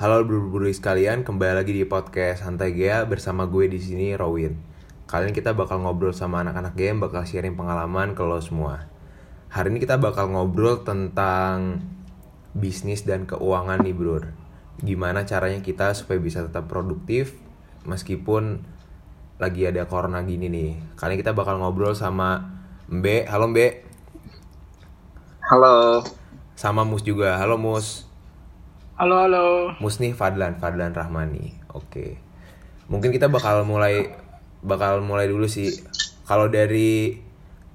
Halo bro-bro sekalian, kembali lagi di podcast Santai Gea bersama gue di sini Rowin. Kali ini kita bakal ngobrol sama anak-anak game, bakal sharing pengalaman ke lo semua. Hari ini kita bakal ngobrol tentang bisnis dan keuangan nih bro. Gimana caranya kita supaya bisa tetap produktif meskipun lagi ada corona gini nih. Kali ini kita bakal ngobrol sama Mbe. Halo Mbe. Halo. Sama Mus juga. Halo Mus. Halo, halo. Musni Fadlan, Fadlan Rahmani. Oke. Mungkin kita bakal mulai bakal mulai dulu sih. Kalau dari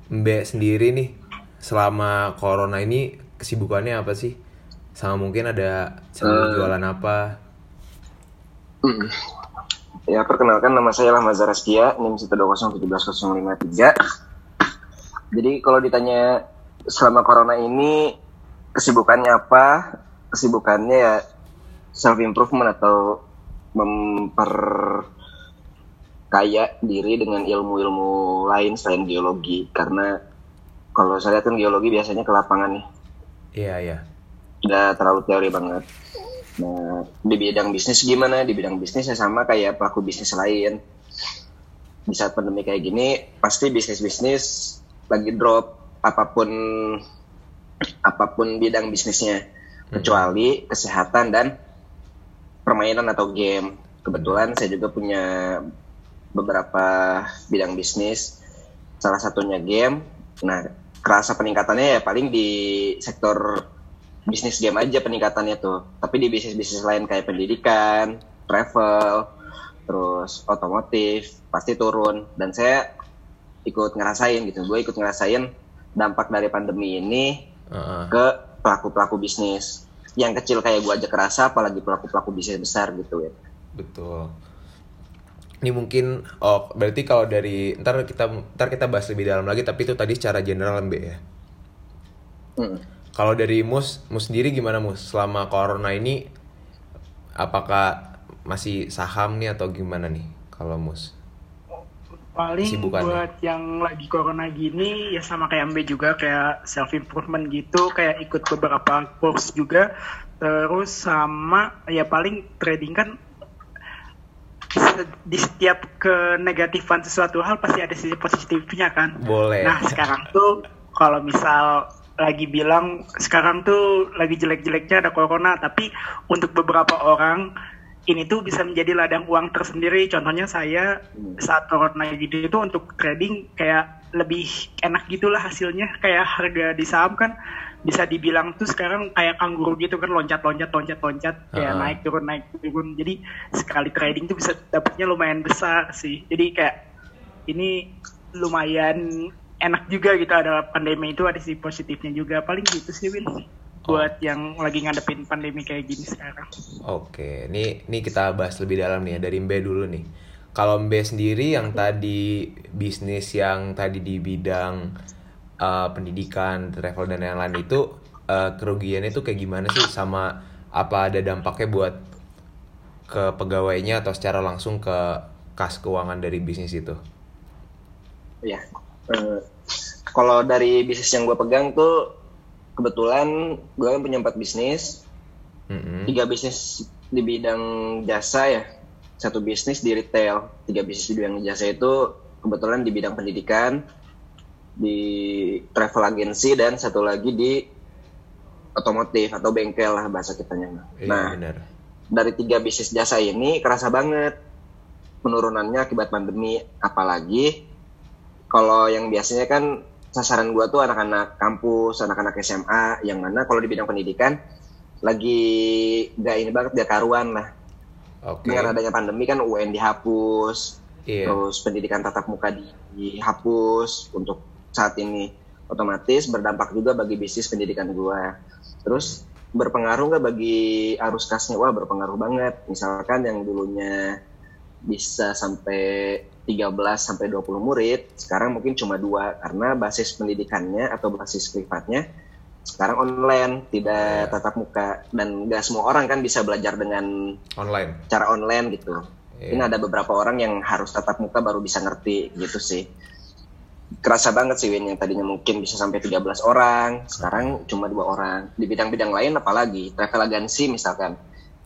Mbe sendiri nih selama corona ini kesibukannya apa sih? Sama mungkin ada uh, jualan apa? Hmm. Ya, perkenalkan nama saya lah Mazhar Askia, NIM 1201753. Jadi kalau ditanya selama corona ini kesibukannya apa? Kesibukannya ya self improvement atau memperkaya diri dengan ilmu-ilmu lain selain geologi karena kalau saya lihat kan geologi biasanya ke lapangan nih. Iya, iya. Udah terlalu teori banget. Nah, di bidang bisnis gimana? Di bidang bisnis ya sama kayak pelaku bisnis lain. Di saat pandemi kayak gini, pasti bisnis-bisnis lagi drop apa pun apa pun bidang bisnisnya kecuali kesehatan dan permainan atau game. Kebetulan saya juga punya beberapa bidang bisnis, salah satunya game. Nah, kerasa peningkatannya ya paling di sektor bisnis game aja peningkatannya tuh. Tapi di bisnis-bisnis lain kayak pendidikan, travel, terus otomotif pasti turun. Dan saya ikut ngerasain gitu. Gue ikut ngerasain dampak dari pandemi ini uh -uh. ke pelaku-pelaku bisnis yang kecil kayak gue aja kerasa apalagi pelaku-pelaku bisnis besar gitu ya. Betul. Ini mungkin oh berarti kalau dari ntar kita ntar kita bahas lebih dalam lagi tapi itu tadi secara general mbak ya? Hmm. kalau dari mus mus sendiri gimana mus? Selama corona ini apakah masih saham nih atau gimana nih kalau mus paling buat yang lagi corona gini ya sama kayak Mbe juga kayak self improvement gitu kayak ikut beberapa course juga. Terus sama ya paling trading kan di setiap kenegatifan sesuatu hal pasti ada sisi positifnya kan. Boleh. Nah sekarang tuh kalau misal lagi bilang sekarang tuh lagi jelek-jeleknya ada corona tapi untuk beberapa orang ini tuh bisa menjadi ladang uang tersendiri. Contohnya saya hmm. saat corona gitu itu untuk trading kayak lebih enak gitulah hasilnya. Kayak harga di saham kan bisa dibilang tuh sekarang kayak kanguru gitu kan loncat loncat loncat loncat kayak uh. naik turun naik turun. Jadi sekali trading tuh bisa dapatnya lumayan besar sih. Jadi kayak ini lumayan enak juga gitu ada pandemi itu ada sisi positifnya juga paling gitu sih Win buat oh. yang lagi ngadepin pandemi kayak gini sekarang. Oke, ini ini kita bahas lebih dalam nih ya dari Mbe dulu nih. Kalau Mbe sendiri yang tadi bisnis yang tadi di bidang uh, pendidikan, travel dan yang lain itu uh, kerugiannya itu kayak gimana sih sama apa ada dampaknya buat ke pegawainya atau secara langsung ke kas keuangan dari bisnis itu? Ya, uh, kalau dari bisnis yang gue pegang tuh kebetulan gue kan punya empat bisnis. Mm-hmm. tiga bisnis di bidang jasa ya. Satu bisnis di retail. Tiga bisnis di bidang jasa itu kebetulan di bidang pendidikan di travel agency dan satu lagi di otomotif atau bengkel lah bahasa kitanya. Iya, nah bener. dari tiga bisnis jasa ini kerasa banget penurunannya akibat pandemi. Apalagi kalau yang biasanya kan sasaran gue tuh anak-anak kampus, anak-anak SMA, yang mana kalau di bidang pendidikan lagi gak ini banget gak karuan lah. Okay. Dengan adanya pandemi kan UN dihapus, yeah. terus pendidikan tatap muka di, dihapus untuk saat ini otomatis berdampak juga bagi bisnis pendidikan gue. Terus berpengaruh nggak bagi arus kasnya? Wah berpengaruh banget. Misalkan yang dulunya bisa sampai 13 sampai 20 murid, sekarang mungkin cuma dua karena basis pendidikannya atau basis privatnya sekarang online, tidak yeah. tatap muka dan gak semua orang kan bisa belajar dengan online. Cara online gitu. Yeah. Ini ada beberapa orang yang harus tatap muka baru bisa ngerti gitu sih. Kerasa banget sih Win yang tadinya mungkin bisa sampai 13 orang, sekarang cuma dua orang. Di bidang-bidang lain apalagi travel agency misalkan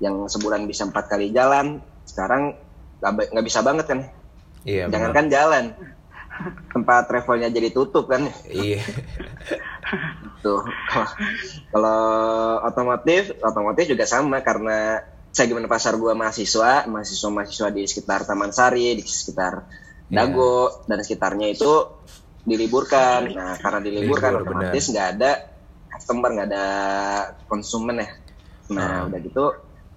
yang sebulan bisa empat kali jalan sekarang nggak bisa banget kan Iya. jangankan jalan tempat travelnya jadi tutup kan Iya. tuh Kalau- otomotif otomotif juga sama karena segmen pasar gua mahasiswa mahasiswa mahasiswa di sekitar Taman Sari di sekitar Iya. Dago dan sekitarnya itu diliburkan nah karena diliburkan Libur, otomatis nggak ada customer nggak ada konsumen ya nah Hmm. udah gitu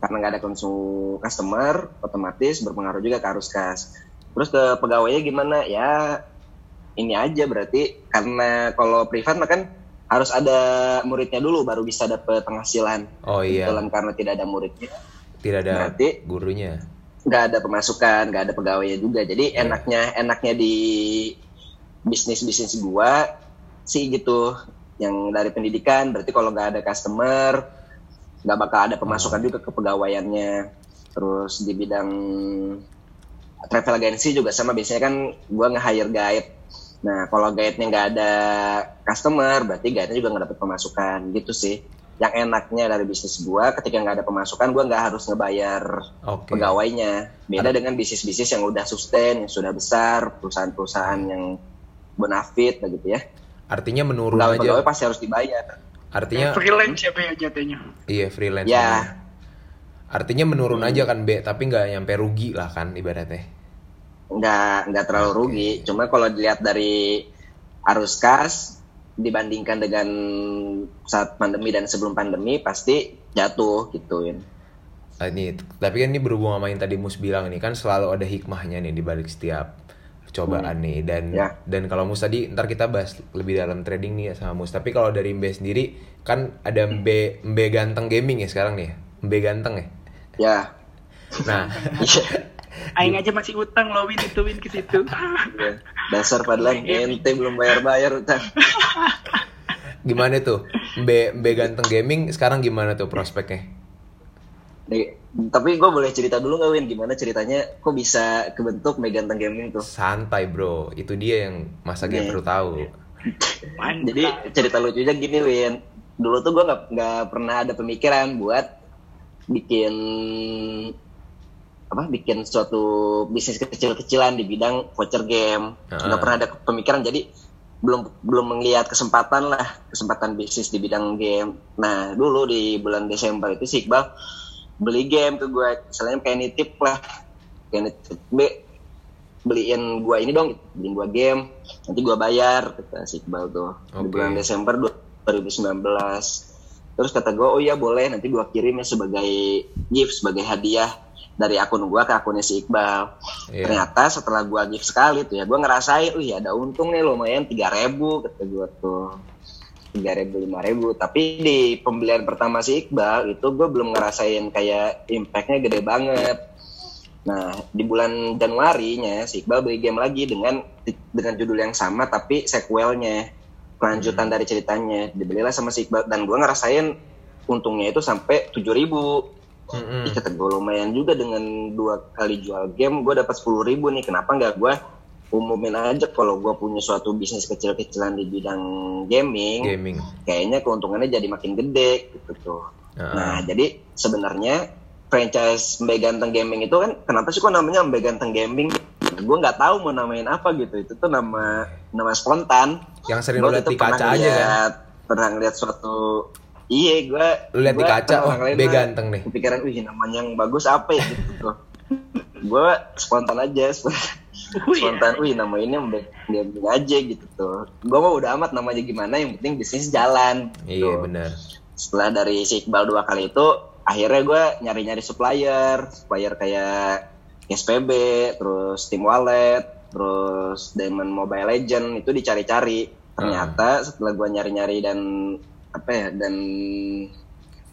karena nggak ada konsum customer otomatis berpengaruh juga ke arus kas. Terus ke pegawainya gimana? Ya ini aja berarti. Karena kalau privat mah kan harus ada muridnya dulu baru bisa dapat penghasilan. Oh iya. Kebetulan karena tidak ada muridnya. Tidak ada Berarti- gurunya. nggak ada pemasukan nggak ada pegawainya juga. Jadi Iya. enaknya enaknya di bisnis bisnis gua sih gitu. Yang dari pendidikan berarti kalau nggak ada customer nggak bakal ada pemasukan Hmm. juga ke pegawaiannya terus di bidang travel agency juga sama biasanya kan gua nge-hire guide nah kalau guide-nya nggak ada customer berarti guide-nya juga nggak dapat pemasukan gitu sih yang enaknya dari bisnis gua ketika nggak ada pemasukan gua nggak harus ngebayar Oke. pegawainya. Beda dengan bisnis-bisnis yang udah sustain, yang sudah besar, perusahaan-perusahaan yang bonafit begitu ya. Artinya menurun Pegawai aja. pegawai pasti harus dibayar. Artinya freelance ya Be, jatuhnya iya freelance. Ya, Artinya menurun aja kan B, tapi nggak nyampe rugi lah kan ibaratnya. nggak nggak terlalu rugi. Cuma kalau dilihat dari arus kas dibandingkan dengan saat pandemi dan sebelum pandemi pasti jatuh gitu ya. Ah, ini tapi kan ini berhubung sama yang tadi Mus bilang nih kan selalu ada hikmahnya nih di balik setiap cobaan nih. Dan Ya. dan kalau Mus tadi ntar kita bahas lebih dalam trading nih ya sama Mus. Tapi kalau dari Mbe sendiri kan ada Mbe Mbe ganteng gaming ya sekarang nih ya? Mbe ganteng ya? Ya, nah. Iya. Aing aja masih utang lo win itu win ke situ. Iya. Dasar padahal ente belum bayar-bayar utang. gimana tuh? Mbe Mbe ganteng gaming sekarang gimana tuh prospeknya Nih, tapi gue boleh cerita dulu nggak Win? Gimana ceritanya? Kok bisa kebentuk Meganteng Gaming tuh? Santai bro. Itu dia yang masa game Nih. perlu tahu. Jadi cerita lucunya gini Win. Dulu tuh gue nggak nggak pernah ada pemikiran buat bikin apa bikin suatu bisnis kecil-kecilan di bidang voucher game. Ah. nggak pernah ada pemikiran. Jadi belum belum melihat kesempatan lah kesempatan bisnis di bidang game. Nah dulu di bulan Desember itu si Iqbal beli game ke gue misalnya kayak nitip lah. Kayak nitip B. Beliin gua ini dong. Beliin gua game. Nanti gua bayar. Kata si Iqbal tuh. Di Oke. bulan Desember 2019 terus kata gua oh iya boleh. Nanti gua kirim ya sebagai gift sebagai hadiah dari akun gua ke akunnya si Iqbal. Iya. ternyata setelah gua gift sekali tuh ya gua ngerasain wih ada untung nih lumayan 3000 kata gua tuh 3000 5000 tapi di pembelian pertama si Iqbal itu gue belum ngerasain kayak impactnya gede banget Nah, di bulan Januari-nya si Iqbal beli game lagi dengan dengan judul yang sama tapi sequelnya, kelanjutan dari ceritanya. Dibelilah sama si Iqbal dan gua ngerasain untungnya itu sampai 7000 ribu. Mm-mm. Ih, kata gue lumayan juga dengan dua kali jual game gue dapat 10.000 ribu nih. Kenapa nggak gue umumin aja kalau gue punya suatu bisnis kecil-kecilan di bidang gaming, gaming kayaknya keuntungannya jadi makin gede gitu tuh. Heeh. Nah, jadi sebenarnya franchise Mbe Ganteng Gaming itu kan kenapa sih kok namanya Mbe Ganteng Gaming? Gue nggak tahu mau namain apa gitu. Itu tuh nama nama spontan. yang sering Gua lihat tuh di kaca aja kan lihat- Pernah ngeliat suatu Iya, gue lihat di kaca, oh, Mbe ganteng nih. Kepikiran, wih namanya yang bagus apa ya gitu tuh. gue spontan aja, Wih, spontan, wih nama ini Gaming aja gitu tuh. Gue mah udah amat namanya gimana, yang penting bisnis jalan. iya gitu benar. Setelah dari si Iqbal dua kali itu akhirnya gue nyari-nyari supplier. Supplier kayak SPB terus Steam Wallet terus Diamond Mobile Legend itu dicari-cari. Ternyata setelah gue nyari-nyari dan apa ya dan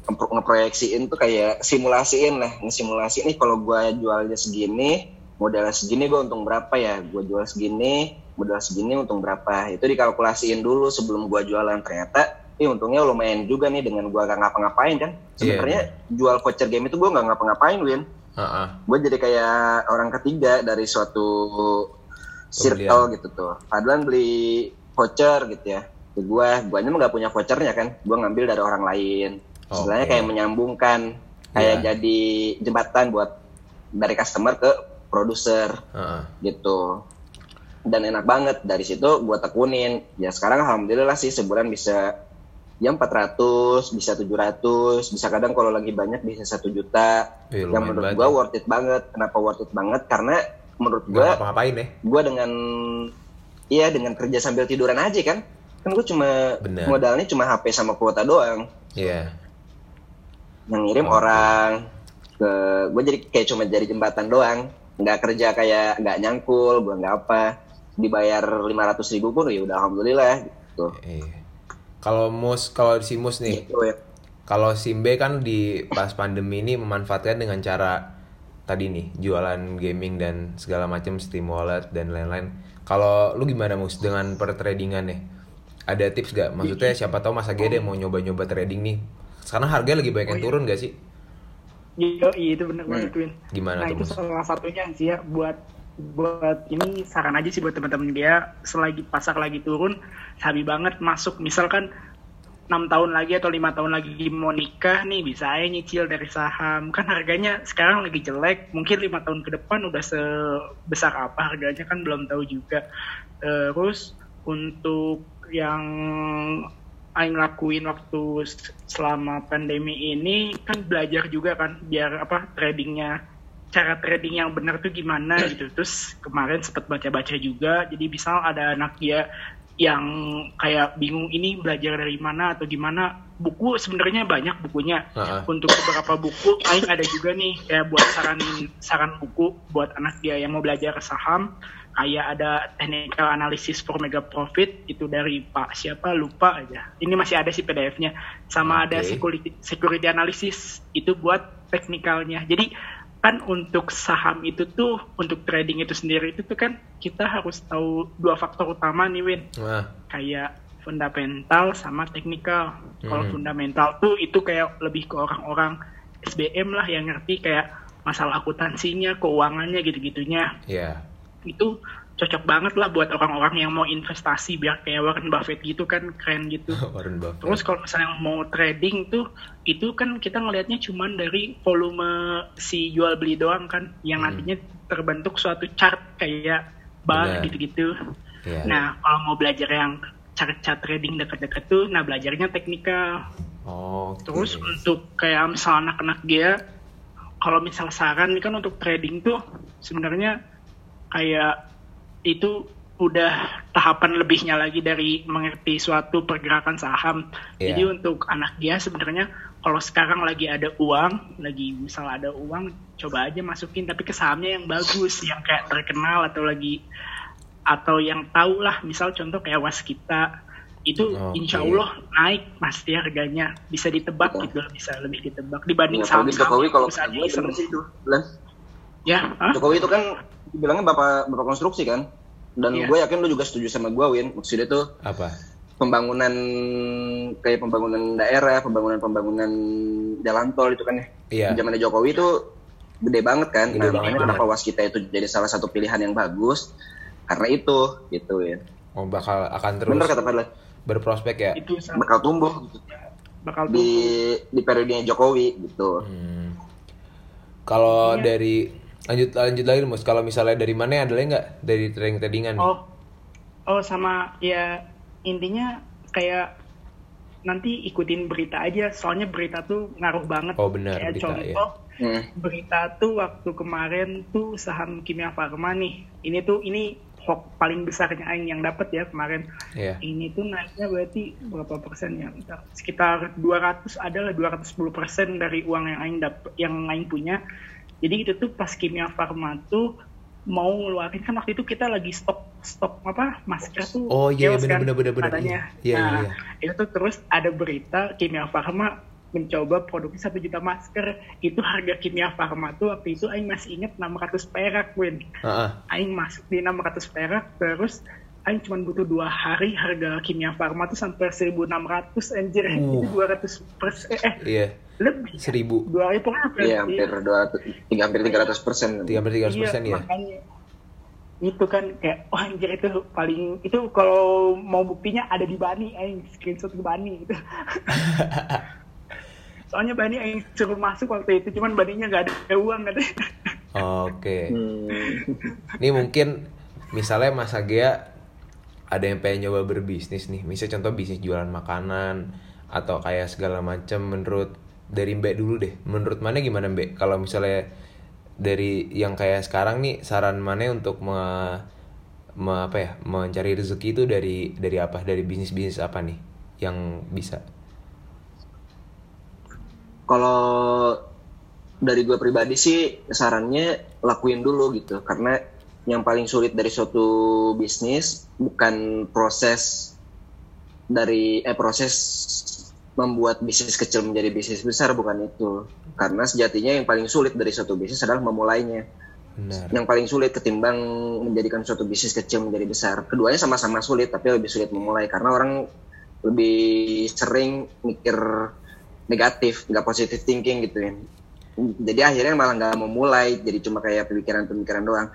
ngepro- ngeproyeksiin tuh kayak simulasiin lah ngesimulasi nih kalau gue jualnya segini modalnya segini gue untung berapa ya? Gue jual segini modal segini untung berapa? Itu dikalkulasiin dulu sebelum gue jualan. Ternyata ini untungnya lumayan juga nih dengan gue gak ngapa-ngapain kan? Sebenarnya jual voucher game itu gue gak ngapa-ngapain Win. Heeh. gue jadi kayak orang ketiga dari suatu circle gitu tuh. Padahal beli voucher gitu ya ke gue gue mah gak punya vouchernya kan? Gue ngambil dari orang lain. Sebenarnya Oke. kayak menyambungkan kayak Iya. jadi jembatan buat dari customer ke produser Heeh. gitu dan enak banget dari situ gue tekunin ya sekarang alhamdulillah sih sebulan bisa ya 400 bisa 700 bisa kadang kalau lagi banyak bisa satu juta Wih, yang menurut gue ya. worth it banget kenapa worth it banget karena menurut gue ngapa-ngapain ya gue dengan iya dengan kerja sambil tiduran aja kan kan gue cuma Bener. modalnya cuma HP sama kuota doang Iya. yang ngirim Oke. orang ke gue jadi kayak cuma jadi jembatan doang nggak kerja kayak nggak nyangkul gue nggak apa dibayar 500 ribu pun ya udah alhamdulillah gitu Iya. Kalau mus kalau si mus nih, Gitu ya. kalau Simbe kan di pas pandemi ini memanfaatkan dengan cara tadi nih jualan gaming dan segala macam Steam Wallet dan lain-lain. Kalau lu gimana mus dengan pertradingan nih? Ada tips gak? Maksudnya siapa tahu masa gede mau nyoba-nyoba trading nih. Sekarang harga lagi banyak yang turun gak sih? Iya, iya itu bener banget Win. Gimana Nah tuh, itu Mas? salah satunya sih ya buat buat ini saran aja sih buat teman-teman dia. Selagi pasar lagi turun sabi banget masuk. Misalkan enam tahun lagi atau lima tahun lagi mau nikah nih bisa aja nyicil dari saham. Kan harganya sekarang lagi jelek mungkin lima tahun ke depan udah sebesar apa harganya kan belum tahu juga. Terus untuk yang Aing lakuin waktu selama pandemi ini kan belajar juga kan biar apa tradingnya cara trading yang benar tuh gimana gitu. Terus kemarin sempat baca-baca juga jadi misal ada anak dia yang kayak bingung ini belajar dari mana atau gimana? Buku sebenarnya banyak bukunya. Heeh. untuk beberapa buku Aing ada juga nih kayak buat saranin saran buku buat anak dia yang mau belajar saham kayak ada technical analysis for mega profit itu dari Pak siapa lupa aja ini masih ada sih PDF-nya sama ada Oke. security security analysis itu buat teknikalnya jadi kan untuk saham itu tuh untuk trading itu sendiri itu tuh kan kita harus tahu dua faktor utama nih Win Nah, kayak fundamental sama teknikal. Kalau Hmm. fundamental tuh itu kayak lebih ke orang-orang SBM lah yang ngerti kayak masalah akuntansinya, keuangannya gitu-gitunya. ya. Itu cocok banget lah buat orang-orang yang mau investasi biar kayak Warren Buffett gitu kan keren gitu. Warren Buffett. Terus kalau misalnya mau trading tuh itu kan kita ngelihatnya cuman dari volume si jual beli doang kan yang Hmm. nantinya terbentuk suatu chart kayak bar gitu-gitu. Ya. Nah, kalau mau belajar yang chart-chart trading dekat-dekat tuh, nah belajarnya teknikal. Oh, Terus untuk kayak misal anak-anak dia, kalau misal saran kan untuk trading tuh sebenarnya kayak itu udah tahapan lebihnya lagi dari mengerti suatu pergerakan saham. Iya. Jadi untuk anak dia sebenarnya kalau sekarang lagi ada uang, lagi misal ada uang, coba aja masukin tapi ke sahamnya yang bagus, yang kayak terkenal atau lagi atau yang tahu lah, misal contoh kayak Waskita itu Oke. insya Allah naik pasti harganya bisa ditebak Betul. gitu bisa lebih ditebak dibanding Ya, saham-saham Jokowi kalau sih itu ya hah? Jokowi itu kan bilangnya bapak bapak konstruksi kan dan Iya. gue yakin lu juga setuju sama gue Win maksudnya tuh apa? pembangunan kayak pembangunan daerah pembangunan-pembangunan jalan tol itu kan ya Iya. zamannya Jokowi itu gede banget kan Gede nah, banget. makanya kenapa waskita itu jadi salah satu pilihan yang bagus karena itu gitu ya Oh, bakal akan terus bener kata Fadlan berprospek ya? itu sangat bakal tumbuh gitu. bakal di tumbuh. di periodenya Jokowi gitu Hmm. Kalau Iya. dari lanjut lanjut lagi mus kalau misalnya dari mana ada lagi nggak dari trading tradingan nih? Oh, oh sama ya intinya kayak nanti ikutin berita aja. Soalnya berita tuh ngaruh banget. Oh, benar, Kayak berita, contoh Hmm. berita tuh waktu kemarin tuh saham kimia farma nih. Ini tuh ini hoax paling besarnya Aing yang dapat ya kemarin. Iya. Ini tuh naiknya berarti berapa persen ya? Sekitar 200 adalah 210 persen dari uang yang Aing dapat yang Aing punya. Jadi itu tuh pas kimia farma tuh mau ngeluarin kan waktu itu kita lagi stok stok apa masker tuh Oh, iya, chaos bener, kan bener, bener. katanya. Iya, iya, nah iya. itu tuh terus ada berita kimia farma mencoba produksi satu juta masker itu harga kimia farma tuh waktu itu Aing masih inget 600 perak Win Heeh. Aing masuk di 600 perak terus Aing cuma butuh dua hari harga kimia farma tuh sampai 1600 anjir Uh. itu 200 persen eh Iya. Lebih Seribu. dua pokoknya hampir- Iya hampir 200 tiga hampir 300 persen Tiga hampir tiga ratus persen ya. makanya itu kan kayak wah anjir itu paling itu kalau mau buktinya ada di Bani aing screenshot ke Bani gitu. soalnya Bani yang suruh masuk waktu itu cuman Baninya nggak ada uang katanya Oke. Hmm. Ini mungkin misalnya Mas Agea ada yang pengen nyoba berbisnis nih. Misalnya contoh bisnis jualan makanan atau kayak segala macam menurut dari Mbak dulu deh. Menurut mana gimana Mbak? Kalau misalnya dari yang kayak sekarang nih saran mana untuk me, me- apa ya mencari rezeki itu dari dari apa? Dari bisnis bisnis apa nih yang bisa? Kalau dari gue pribadi sih sarannya lakuin dulu gitu karena yang paling sulit dari suatu bisnis bukan proses dari eh proses membuat bisnis kecil menjadi bisnis besar bukan itu karena sejatinya yang paling sulit dari suatu bisnis adalah memulainya Benar. yang paling sulit ketimbang menjadikan suatu bisnis kecil menjadi besar. Keduanya sama-sama sulit, tapi lebih sulit memulai karena orang lebih sering mikir negatif, nggak positive thinking gitu ya. Jadi akhirnya malah nggak mau mulai, jadi cuma kayak pemikiran-pemikiran doang.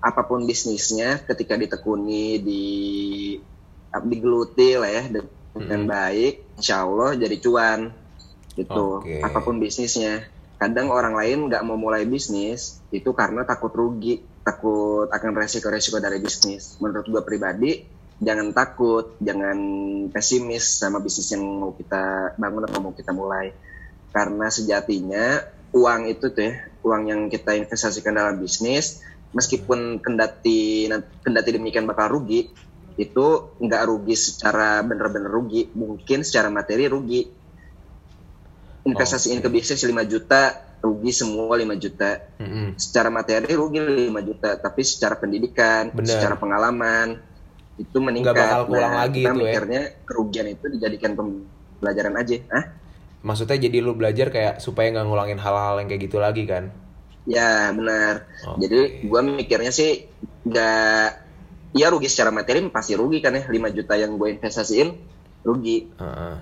Apa pun bisnisnya, ketika ditekuni, di digeluti lah ya dengan Hmm. baik, insya Allah jadi cuan gitu. Oke. Apa pun bisnisnya kadang orang lain nggak mau mulai bisnis itu karena takut rugi takut akan resiko-resiko dari bisnis menurut gue pribadi jangan takut jangan pesimis sama bisnis yang mau kita bangun atau mau kita mulai karena sejatinya uang itu tuh ya uang yang kita investasikan dalam bisnis meskipun kendati kendati demikian bakal rugi itu nggak rugi secara bener-bener rugi mungkin secara materi rugi investasiin Oke. ke bisnis 5 juta rugi semua 5 juta Mm-mm. secara materi rugi 5 juta tapi secara pendidikan Benar. secara pengalaman itu meningkat Nggak bakal pulang lagi kita itu ya. mikirnya kerugian itu dijadikan pembelajaran aja Hah? Maksudnya jadi lu belajar kayak supaya nggak ngulangin hal-hal yang kayak gitu lagi kan? ya benar Oke. jadi gua mikirnya sih nggak ya rugi secara materi pasti rugi kan ya 5 juta yang gue investasiin rugi Heeh.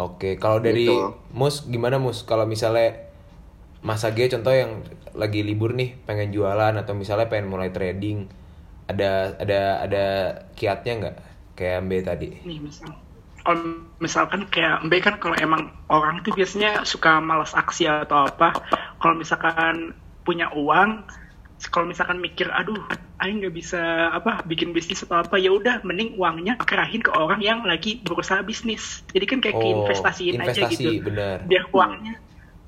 Oke, kalau dari Gitu. Mus gimana Mus? Kalau misalnya Mas Age contoh yang lagi libur nih pengen jualan atau misalnya pengen mulai trading, ada ada ada kiatnya nggak? Kayak Mbe tadi. nih misal kalau misalkan kayak Mbe kan kalau emang orang tuh biasanya suka malas aksi atau apa kalau misalkan punya uang kalau misalkan mikir aduh Aing nggak bisa apa bikin bisnis atau apa. Ya udah mending uangnya kerahin ke orang yang lagi berusaha bisnis. Jadi kan kayak investasiin aja Oh, investasi, gitu benar. biar uangnya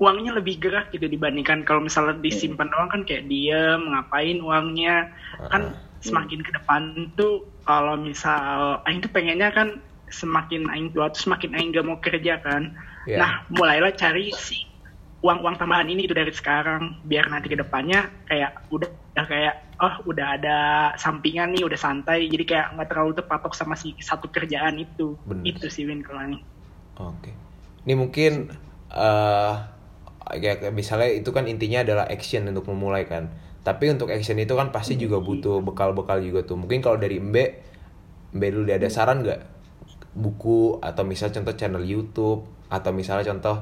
uangnya lebih gerak gitu dibandingkan kalau misalnya disimpan doang kan kayak diem ngapain uangnya. Kan semakin ke depan tuh kalau misal Aing tuh pengennya kan semakin Aing tua tuh semakin Aing gak mau kerja kan. Iya. nah mulailah cari si uang-uang tambahan ini itu dari sekarang. Biar nanti ke depannya kayak udah udah kayak oh udah ada sampingan nih udah santai jadi kayak nggak terlalu terpatok sama si satu kerjaan itu Bener. itu sih Win kalau Aing. Oke. Ini mungkin eh kayak misalnya itu kan intinya adalah action untuk memulai kan. Tapi untuk action itu kan pasti juga butuh bekal-bekal juga tuh. Mungkin kalau dari Mbe, Mbe dulu ada saran nggak buku atau misal contoh channel YouTube atau misalnya contoh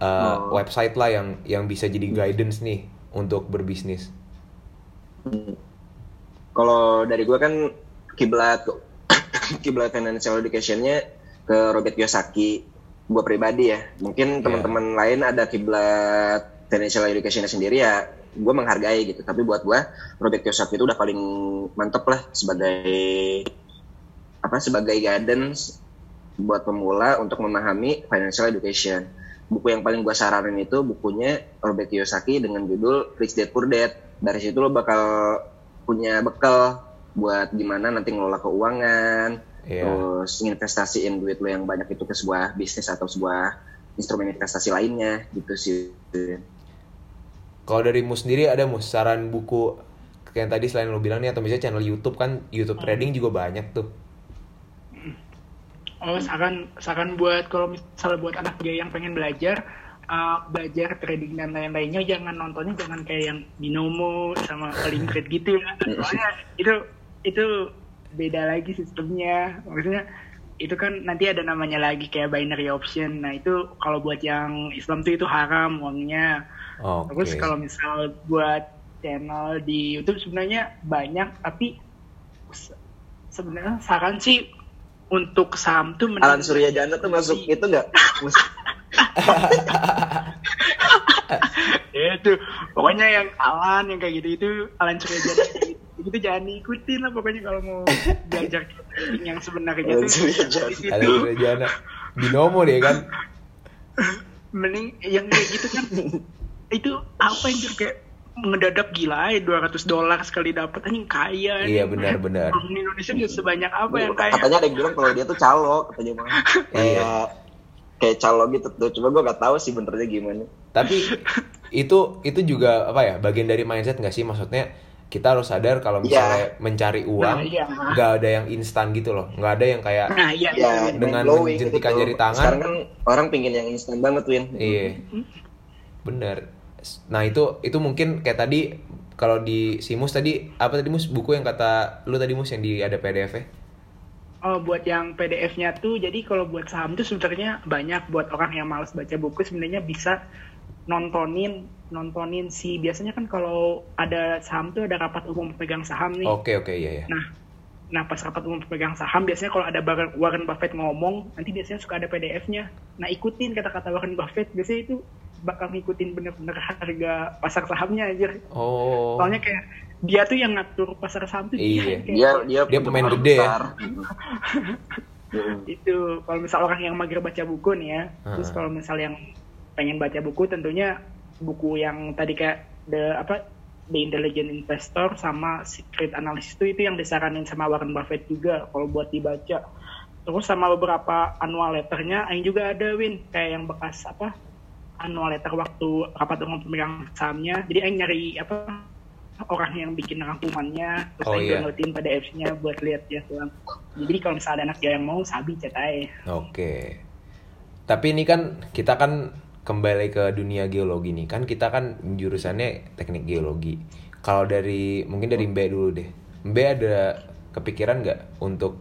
eh, Oh. website lah yang yang bisa jadi guidance nih untuk berbisnis. Kalau dari gue kan kiblat kiblat financial educationnya ke Robert Kiyosaki. Gue pribadi ya mungkin Iya. teman-teman lain ada kiblat financial educationnya sendiri ya gue menghargai gitu. Tapi buat gue Robert Kiyosaki itu udah paling mantep lah sebagai apa sebagai guidance buat pemula untuk memahami financial education. Buku yang paling gue saranin itu bukunya Robert Kiyosaki dengan judul Rich Dad Poor Dad dari situ lo bakal punya bekal buat gimana nanti ngelola keuangan Iya. terus investasiin duit lo yang banyak itu ke sebuah bisnis atau sebuah instrumen investasi lainnya gitu sih Kalau dari Mus sendiri ada Mus saran buku kayak yang tadi selain lo bilang nih atau misalnya channel YouTube kan YouTube trading juga banyak tuh. Oh, saran saran buat kalau misalnya buat anak dia yang pengen belajar uh, belajar trading dan lain-lainnya jangan nontonnya jangan kayak yang binomo sama trade gitu ya. Soalnya itu itu beda lagi sistemnya. Maksudnya itu kan nanti ada namanya lagi kayak binary option. Nah, itu kalau buat yang Islam tuh itu haram uangnya. Oke. Terus kalau misal buat channel di YouTube sebenarnya banyak tapi se- sebenarnya saran sih untuk saham tuh Alan Suryajana tuh masuk itu nggak itu pokoknya yang Alan yang kayak gitu itu Alan kayak gitu itu jangan diikutin lah pokoknya kalau mau belajar trading yang sebenarnya Alan situ. Ada Suryajana. Binomo deh kan. mending yang kayak gitu kan itu apa yang kayak mendadak gila ya 200 dolar sekali dapat anjing kaya Iya nih. benar-benar. Orang di Indonesia bisa sebanyak apa yang kaya Katanya ada yang bilang kalau dia tuh calo, katanya mah. Kayak kayak calo gitu tuh. Cuma gue gak tahu sih benernya gimana. Tapi itu itu juga apa ya bagian dari mindset nggak sih maksudnya kita harus sadar kalau misalnya mencari uang Nah, iya. nggak ada yang instan gitu loh nggak ada yang kayak nah iya Ya, iya. Dengan menjentikan gitu. jari tangan. Sekarang kan orang pingin yang instan banget, Win. iya bener nah itu itu mungkin kayak tadi kalau di Simus tadi apa tadi mus buku yang kata lu tadi mus yang di ada PDF nya Oh, buat yang PDF-nya tuh, jadi kalau buat saham tuh sebenarnya banyak buat orang yang malas baca buku sebenarnya bisa nontonin nontonin si biasanya kan kalau ada saham tuh ada rapat umum pegang saham nih. oke oke iya ya Nah, nah pas rapat umum pegang saham biasanya kalau ada Warren Warren Buffett ngomong, nanti biasanya suka ada PDF-nya. Nah, ikutin kata-kata Warren Buffett, biasanya itu bakal ngikutin bener-bener harga pasar sahamnya aja. oh Soalnya kayak dia tuh yang ngatur pasar saham tuh Iya. dia. Dia dia pemain gede ya. itu kalau misal orang yang mager baca buku nih ya terus Heeh. kalau misal yang pengen baca buku tentunya buku yang tadi kayak the apa The Intelligent Investor sama Secret Analysis itu itu yang disaranin sama Warren Buffett juga kalau buat dibaca terus sama beberapa annual letternya yang juga ada Win kayak yang bekas apa annual letter waktu rapat umum pemegang sahamnya jadi yang nyari apa orang yang bikin rangkumannya terus Oh, iya. downloadin PDF-nya buat lihat ya tuh jadi kalau misalnya ada anak yang mau sabi chat aja Oke. Tapi ini kan kita kan kembali ke dunia geologi nih. Kan kita kan jurusannya teknik geologi. Kalau dari mungkin dari Mbe dulu deh. Mbe ada kepikiran nggak untuk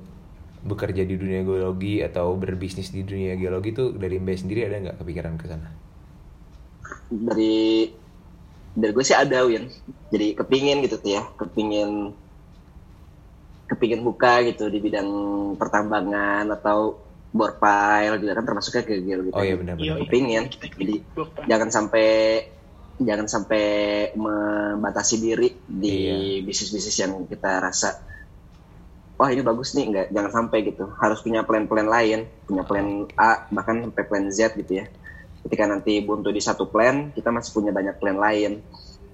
bekerja di dunia geologi atau berbisnis di dunia geologi tuh dari Mbe sendiri ada nggak kepikiran ke sana? Dari dari gue sih ada, Win. Jadi kepingin gitu tuh ya, kepingin kepingin buka gitu di bidang pertambangan atau bore pile juga kan termasuknya ke geologi. Oh iya benar-benar. iya. Kepingin. Jadi jangan sampai jangan sampai membatasi diri di Iya. bisnis-bisnis yang kita rasa wah ini bagus nih nggak jangan sampai gitu harus punya plan-plan lain punya plan A bahkan sampai plan Z gitu ya ketika nanti buntu di satu plan kita masih punya banyak plan lain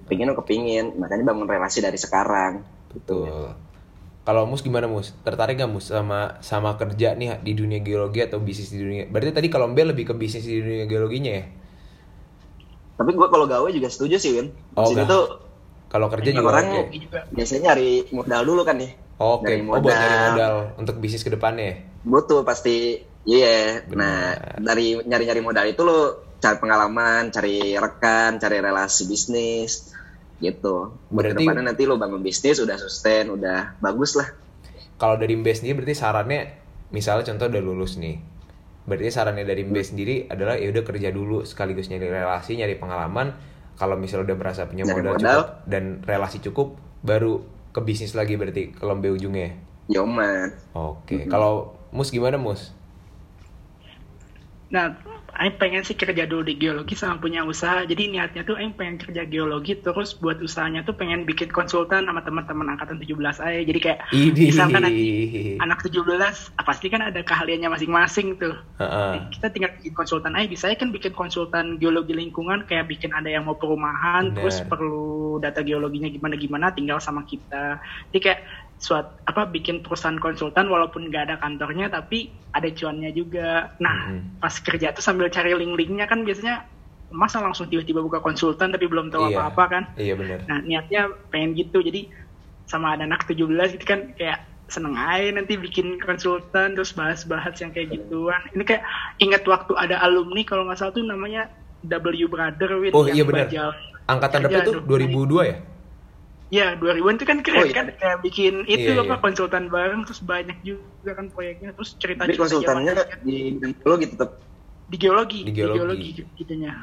pingin kepingin makanya bangun relasi dari sekarang Betul. Kalau Mus gimana Mus? Tertarik gak Mus sama sama kerja nih di dunia geologi atau bisnis di dunia? Berarti tadi kalau Mbe lebih ke bisnis di dunia geologinya ya? tapi gue kalau gawe juga setuju sih Win Oh, sini tuh Kalau kerja juga orang juga biasanya nyari modal dulu kan nih Oke, Dari oh buat nyari modal. untuk bisnis ke depannya ya? butuh pasti iya nah Benar. dari nyari-nyari modal itu lo cari pengalaman cari rekan cari relasi bisnis gitu Berarti- ke depannya nanti lo bangun bisnis udah sustain udah bagus lah Kalau dari Mbe sendiri berarti sarannya, misalnya contoh udah lulus nih. Berarti sarannya dari Mbe sendiri adalah ya udah kerja dulu sekaligus nyari relasi, nyari pengalaman. Kalau misalnya udah merasa punya Nyari modal, modal. cukup dan relasi cukup, baru ke bisnis lagi berarti kalau Mbe ujungnya. ya? Yoman Oke, kalau Mus gimana Mus? Nah, Aing pengen sih kerja dulu di geologi sama punya usaha. Jadi niatnya tuh Aing pengen kerja geologi terus buat usahanya tuh pengen bikin konsultan sama teman-teman angkatan 17 aja. Jadi kayak Idih. misalkan nanti anak 17 ah, pasti kan ada keahliannya masing-masing tuh. Heeh. Kita tinggal bikin konsultan aja. Bisa kan bikin konsultan geologi lingkungan kayak bikin ada yang mau perumahan Bener. terus perlu data geologinya gimana-gimana tinggal sama kita. Jadi kayak suat apa bikin perusahaan konsultan walaupun nggak ada kantornya tapi ada cuannya juga. Nah, Mhm. pas kerja tuh sambil cari link-linknya kan biasanya masa langsung tiba-tiba buka konsultan tapi belum tahu Iya. apa-apa kan. Iya benar. Nah, niatnya pengen gitu. Jadi sama ada anak 17 gitu kan kayak seneng aja nanti bikin konsultan terus bahas-bahas yang kayak gituan. Ini kayak ingat waktu ada alumni kalau nggak salah tuh namanya W Brother Win Oh, yang iya benar. Angkatan berapa dulu. 2002 ya? Ya, 2000-an itu kan keren Oh, iya. kan kayak bikin itu Iya, apa iya. konsultan bareng terus banyak juga kan proyeknya terus cerita tapi konsultannya di bidang geologi tetap di geologi, Di di geologi. geologi, gitunya.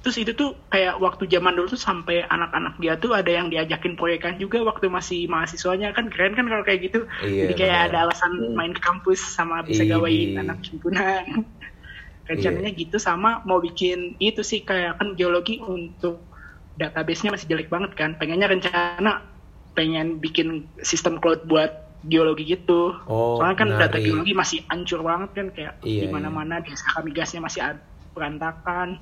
Terus itu tuh kayak waktu zaman dulu tuh sampai anak-anak dia tuh ada yang diajakin proyekan juga waktu masih mahasiswanya kan keren kan kalau kayak gitu. Iya, Jadi kayak benar. ada alasan Hmm. main ke kampus sama bisa Idi. gawain anak himpunan. rencananya gitu sama mau bikin itu sih kayak kan geologi untuk database-nya masih jelek banget kan. Pengennya rencana pengen bikin sistem cloud buat geologi gitu. Oh, soalnya kan data menarik. geologi masih hancur banget kan kayak Iya, di mana-mana di migasnya masih berantakan.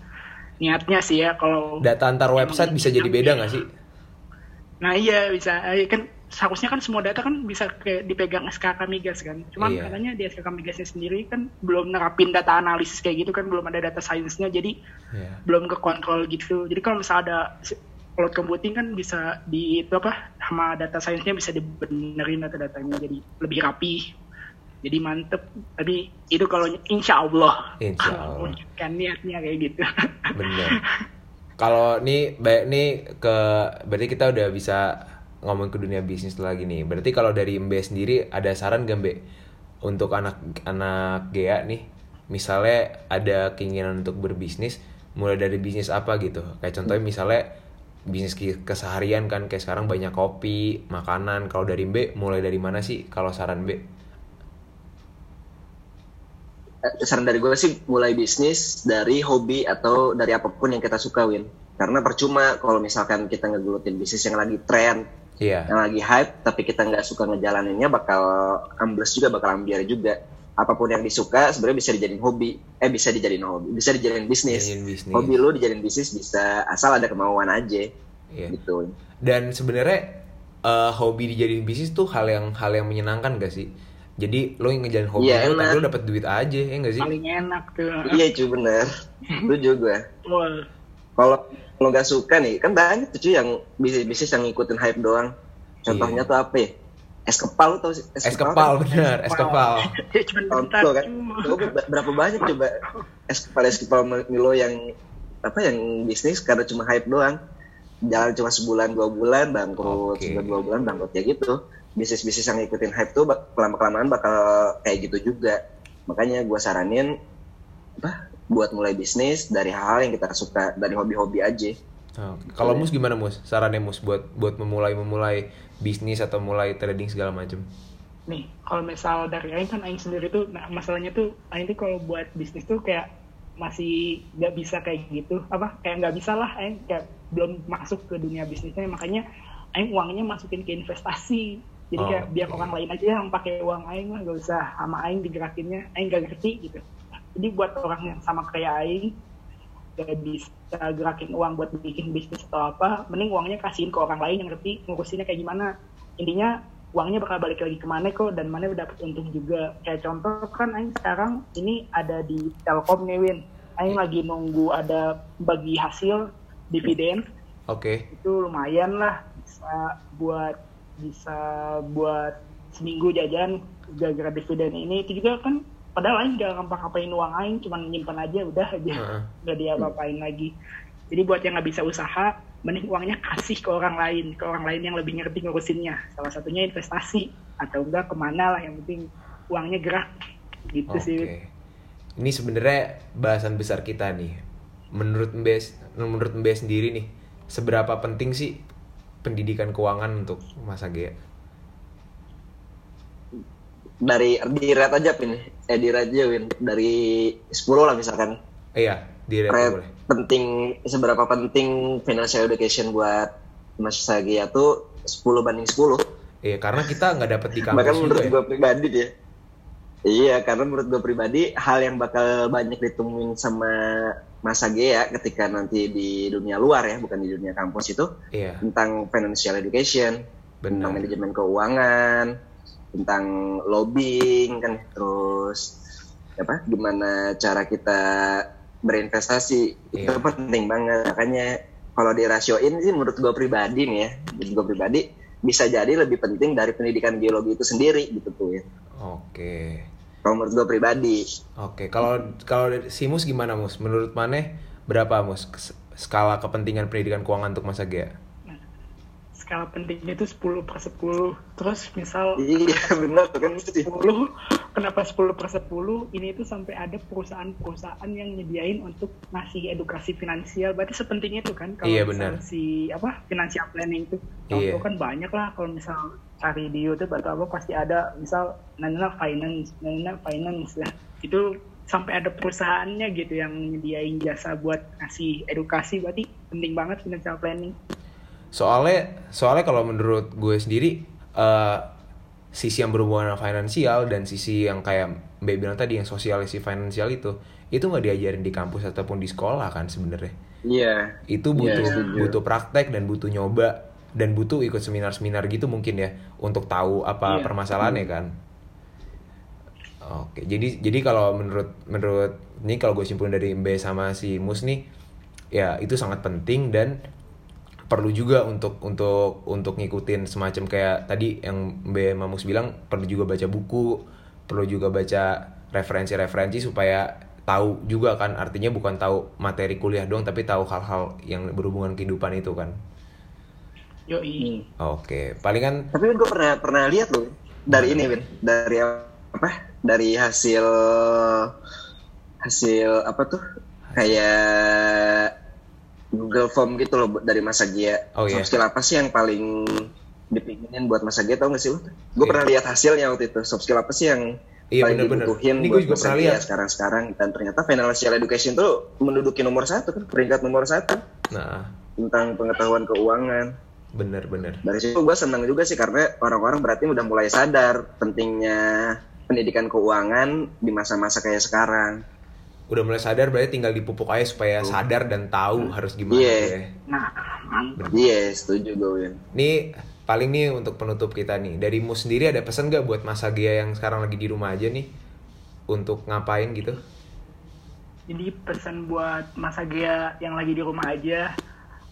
Niatnya sih ya kalau Data antar website bisa jadi beda nggak sih? Nah iya bisa, Eh, kan seharusnya kan semua data kan bisa ke, dipegang SKK Migas kan. Cuman Iya. katanya di SKK Migasnya sendiri kan belum nerapin data analisis kayak gitu kan, belum ada data science-nya, jadi Iya. belum ke kontrol gitu. Jadi kalau misalnya ada cloud computing kan bisa di itu apa sama data science-nya bisa dibenerin data-datanya jadi lebih rapi. Jadi mantep. Tapi itu kalau insya Allah. Insya Allah. kan niatnya kayak gitu. Bener. Kalau nih baik nih ke berarti kita udah bisa ngomong ke dunia bisnis lagi nih. Berarti kalau dari Mbe sendiri ada saran gak Mbe untuk anak anak GA nih? Misalnya ada keinginan untuk berbisnis, mulai dari bisnis apa gitu? Kayak contohnya misalnya bisnis keseharian kan kayak sekarang banyak kopi, makanan. Kalau dari Mbe mulai dari mana sih kalau saran Mbe? Eh, saran dari gue sih mulai bisnis dari hobi atau dari apa pun yang kita suka Win karena percuma kalau misalkan kita ngegelutin bisnis yang lagi tren Iya. yang lagi hype tapi kita nggak suka ngejalaninnya bakal ambles juga bakal ambiar juga apa pun yang disuka sebenarnya bisa dijadiin hobi eh bisa dijadiin hobi bisa dijadiin bisnis hobi lu dijadiin bisnis bisa asal ada kemauan aja Iya. gitu Dan sebenarnya eh, hobi dijadiin bisnis tuh hal yang hal yang menyenangkan gak sih? Jadi lo yang ngejalin hobi Iya, lo, tapi lo dapet duit aja ya gak sih? Paling enak tuh. iya cuy bener setuju gue Kalau lo nggak suka nih kan banyak tuh cuy yang bisnis bisnis yang ngikutin hype doang. Contohnya Iya. tuh apa ya? Es kepal tau sih? Es kepal bener, es kepal. Contoh kan, berapa banyak coba es kepal es kepal Milo yang apa yang bisnis karena cuma hype doang, jalan cuma sebulan dua bulan bangkrut, sebulan dua bulan bangkrut. Ya gitu. Bisnis bisnis yang ngikutin hype tuh lama kelamaan bakal kayak gitu juga. Makanya gue saranin apa buat mulai bisnis dari hal yang kita suka dari hobi-hobi aja. Oke. Kalau mus gimana mus? Sarannya mus buat buat memulai memulai bisnis atau mulai trading segala macam. nih kalau misal dari Aing kan Aing sendiri tuh nah masalahnya tuh Aing tuh kalau buat bisnis tuh kayak masih nggak bisa kayak gitu apa kayak nggak bisa lah Aing kayak belum masuk ke dunia bisnisnya makanya Aing uangnya masukin ke investasi jadi Oh, kayak biar oke. orang lain aja yang pakai uang Aing lah gak usah sama Aing digerakinnya Aing gak ngerti gitu jadi buat orang yang sama kayak Aing gak bisa gerakin uang buat bikin bisnis atau apa mending uangnya kasihin ke orang lain yang ngerti ngurusinnya kayak gimana. Intinya uangnya bakal balik lagi ke mana kok dan mana dapat untung juga. Kayak contoh kan Aing sekarang ini ada di Telkom nih Win. Aing lagi nunggu ada bagi hasil dividen. Oke. itu lumayan lah bisa buat bisa buat seminggu jajan gara-gara dividen ini. Itu juga kan padahal Aing gak ngapa-ngapain uang Aing cuman nyimpan aja udah aja Heeh. nggak diapa-apain lagi jadi buat yang nggak bisa usaha mending uangnya kasih ke orang lain ke orang lain yang lebih ngerti ngurusinnya salah satunya investasi atau enggak ke mana lah yang penting uangnya gerak gitu Oke. sih Ini sebenarnya bahasan besar kita nih. Menurut Mbes, menurut Mbes sendiri nih, seberapa penting sih pendidikan keuangan untuk masa GA? Dari di rate aja pin, eh di rate aja Win dari 10 lah misalkan. Iya, di Rate boleh. penting seberapa penting financial education buat Mas Sagia tuh 10 banding 10. Iya, karena kita nggak dapet di kampus Bahkan menurut ya. gue pribadi dia. Iya, karena menurut gue pribadi hal yang bakal banyak ditemuin sama Mas Sagia ketika nanti di dunia luar ya, bukan di dunia kampus itu Iya, tentang financial education, tentang benar. manajemen keuangan, tentang lobbying kan, terus apa? Gimana cara kita berinvestasi itu Iya. penting banget. Makanya kalau dirasioin sih menurut gue pribadi nih ya, menurut gue pribadi bisa jadi lebih penting dari pendidikan geologi itu sendiri gitu tuh ya. Oke. Kalau menurut gue pribadi, Oke, kalau kalau dari- si Mus gimana Mus? Menurut Maneh berapa Mus skala kepentingan pendidikan keuangan untuk masa GA? Skala pentingnya itu 10 per 10 terus misal iya benar kan mesti. 10 kenapa 10 per 10 ini tuh sampai ada perusahaan-perusahaan yang nyediain untuk ngasih edukasi finansial. Berarti sepenting itu kan kalau Iya, misal benar. si apa financial planning itu Iya. contoh kan banyak lah kalau misal cari di YouTube atau apa pasti ada. Misal nana finance nana finance lah. Itu sampai ada perusahaannya gitu yang nyediain jasa buat ngasih edukasi. Berarti penting banget financial planning soalnya soalnya kalau menurut gue sendiri eh, sisi yang berhubungan dengan finansial dan sisi yang kayak Mbak bilang tadi yang sosialisasi finansial itu itu nggak diajarin di kampus ataupun di sekolah kan sebenarnya Iya. itu Iya, butuh setuju. butuh praktek dan butuh nyoba dan butuh ikut seminar-seminar gitu mungkin ya untuk tahu apa Iya. permasalahannya kan oke jadi jadi kalau menurut menurut ini kalau gue simpulin dari Mbe sama si Mus nih ya itu sangat penting dan perlu juga untuk untuk untuk ngikutin semacam kayak tadi yang Mbe sama Mus bilang perlu juga baca buku perlu juga baca referensi-referensi supaya tahu juga kan. Artinya bukan tahu materi kuliah doang tapi tahu hal-hal yang berhubungan kehidupan itu kan. Yoi. Oke paling kan Tapi gue pernah pernah lihat loh dari ini Win, dari apa? Dari hasil hasil apa tuh? Kayak Google Form gitu loh dari Masa Gia. Oh, iya. Soft skill apa sih yang paling dipinginin buat Masa Gia tau gak sih lo? Gue Iya. pernah lihat hasilnya waktu itu. Soft skill apa sih yang Iya, paling bener-bener. dibutuhin Ini buat gue juga Masa pernah lihat. sekarang-sekarang dan ternyata financial education tuh menduduki nomor satu kan peringkat nomor satu nah tentang pengetahuan keuangan bener-bener dari situ gue seneng juga sih karena orang-orang berarti udah mulai sadar pentingnya pendidikan keuangan di masa-masa kayak sekarang. Udah mulai sadar berarti tinggal dipupuk aja supaya sadar dan tahu harus gimana Iya. ya. nah mantap Iya, setuju gue Win. Nih paling nih untuk penutup kita nih dari Mus sendiri ada pesan gak buat Mas Agia yang sekarang lagi di rumah aja nih untuk ngapain gitu? Jadi pesan buat Mas Agea yang lagi di rumah aja,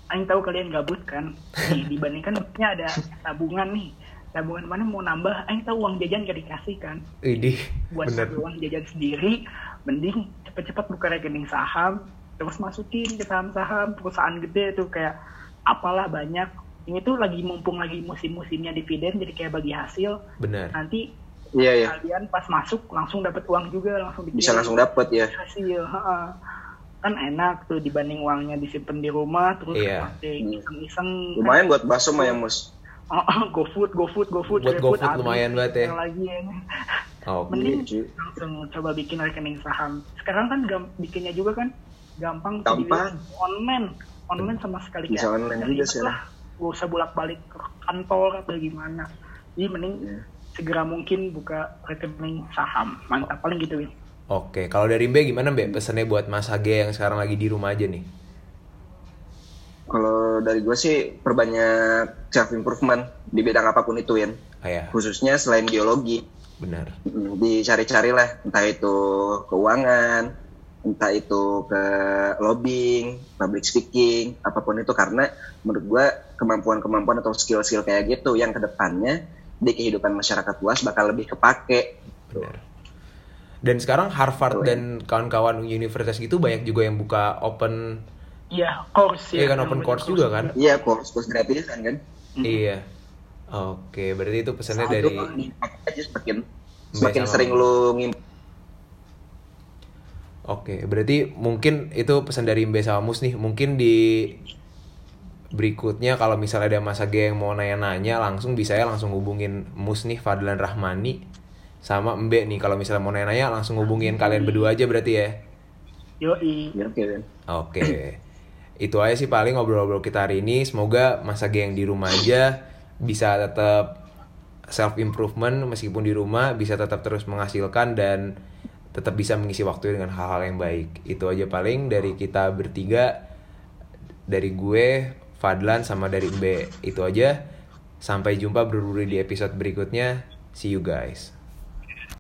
Aing tahu kalian gabut kan. Nih, dibandingkan maksudnya ada tabungan nih. Tabungan mana mau nambah, Aing tahu uang jajan gak dikasih kan. Idih, Buat bener. uang jajan sendiri, mending cepet-cepet buka rekening saham, terus masukin ke saham-saham perusahaan gede tuh kayak apalah banyak. Ini tuh lagi mumpung lagi musim-musimnya dividen, jadi kayak bagi hasil. Bener. Nanti Iya ya, kalian pas masuk langsung dapat uang juga, langsung bisa langsung dapet ya. hasil ha-ha. kan enak tuh dibanding uangnya disimpan di rumah terus Iya. pakai iseng-iseng Lumayan buat bakso mah ya mus. oh, oh, GoFood GoFood GoFood Buat GoFood GoFood habis. lumayan banget ya. Yang lagi ya. Oke. mending langsung coba bikin rekening saham sekarang kan gam- bikinnya juga kan gampang Gampang. online online sama sekali Bisa kayak online juga sih. lah gak usah bolak balik ke kantor atau gimana jadi mending Iya. segera mungkin buka rekening saham mantap paling gitu Win Oke, kalau dari Mbe gimana Mbe pesannya buat Mas Agia yang sekarang lagi di rumah aja nih? Kalau dari gue sih perbanyak self improvement di bidang apa pun itu ya. Ah ya, Khususnya selain geologi. Benar. Mm, dicari-cari lah entah itu keuangan entah itu ke lobbying public speaking apa pun itu karena menurut gua kemampuan-kemampuan atau skill-skill kayak gitu yang ke depannya di kehidupan masyarakat luas bakal lebih kepake Benar. Dan sekarang Harvard dan kawan-kawan universitas gitu banyak juga yang buka open iya course Iya ya kan, open course juga kan? iya course course gratisan kan Iya. Oke, berarti itu pesannya Satu, dari aja semakin Mbak semakin sama sering Mbak. lu ngim Oke, berarti mungkin itu pesan dari Mbe sama Mus nih. Mungkin di berikutnya kalau misalnya ada Mas Age yang mau nanya-nanya langsung bisa ya langsung hubungin Mus nih Fadlan Rahmani sama Mbe nih kalau misalnya mau nanya-nanya langsung hubungin kalian berdua aja berarti ya. yoi ya, oke Oke. Itu aja sih paling ngobrol-ngobrol kita hari ini. Semoga Mas Age yang di rumah aja bisa tetap self improvement meskipun di rumah bisa tetap terus menghasilkan dan tetap bisa mengisi waktu dengan hal-hal yang baik. Itu aja paling dari kita bertiga dari gue, Fadlan sama dari Mbe. Itu aja. Sampai jumpa berduri di episode berikutnya. See you guys.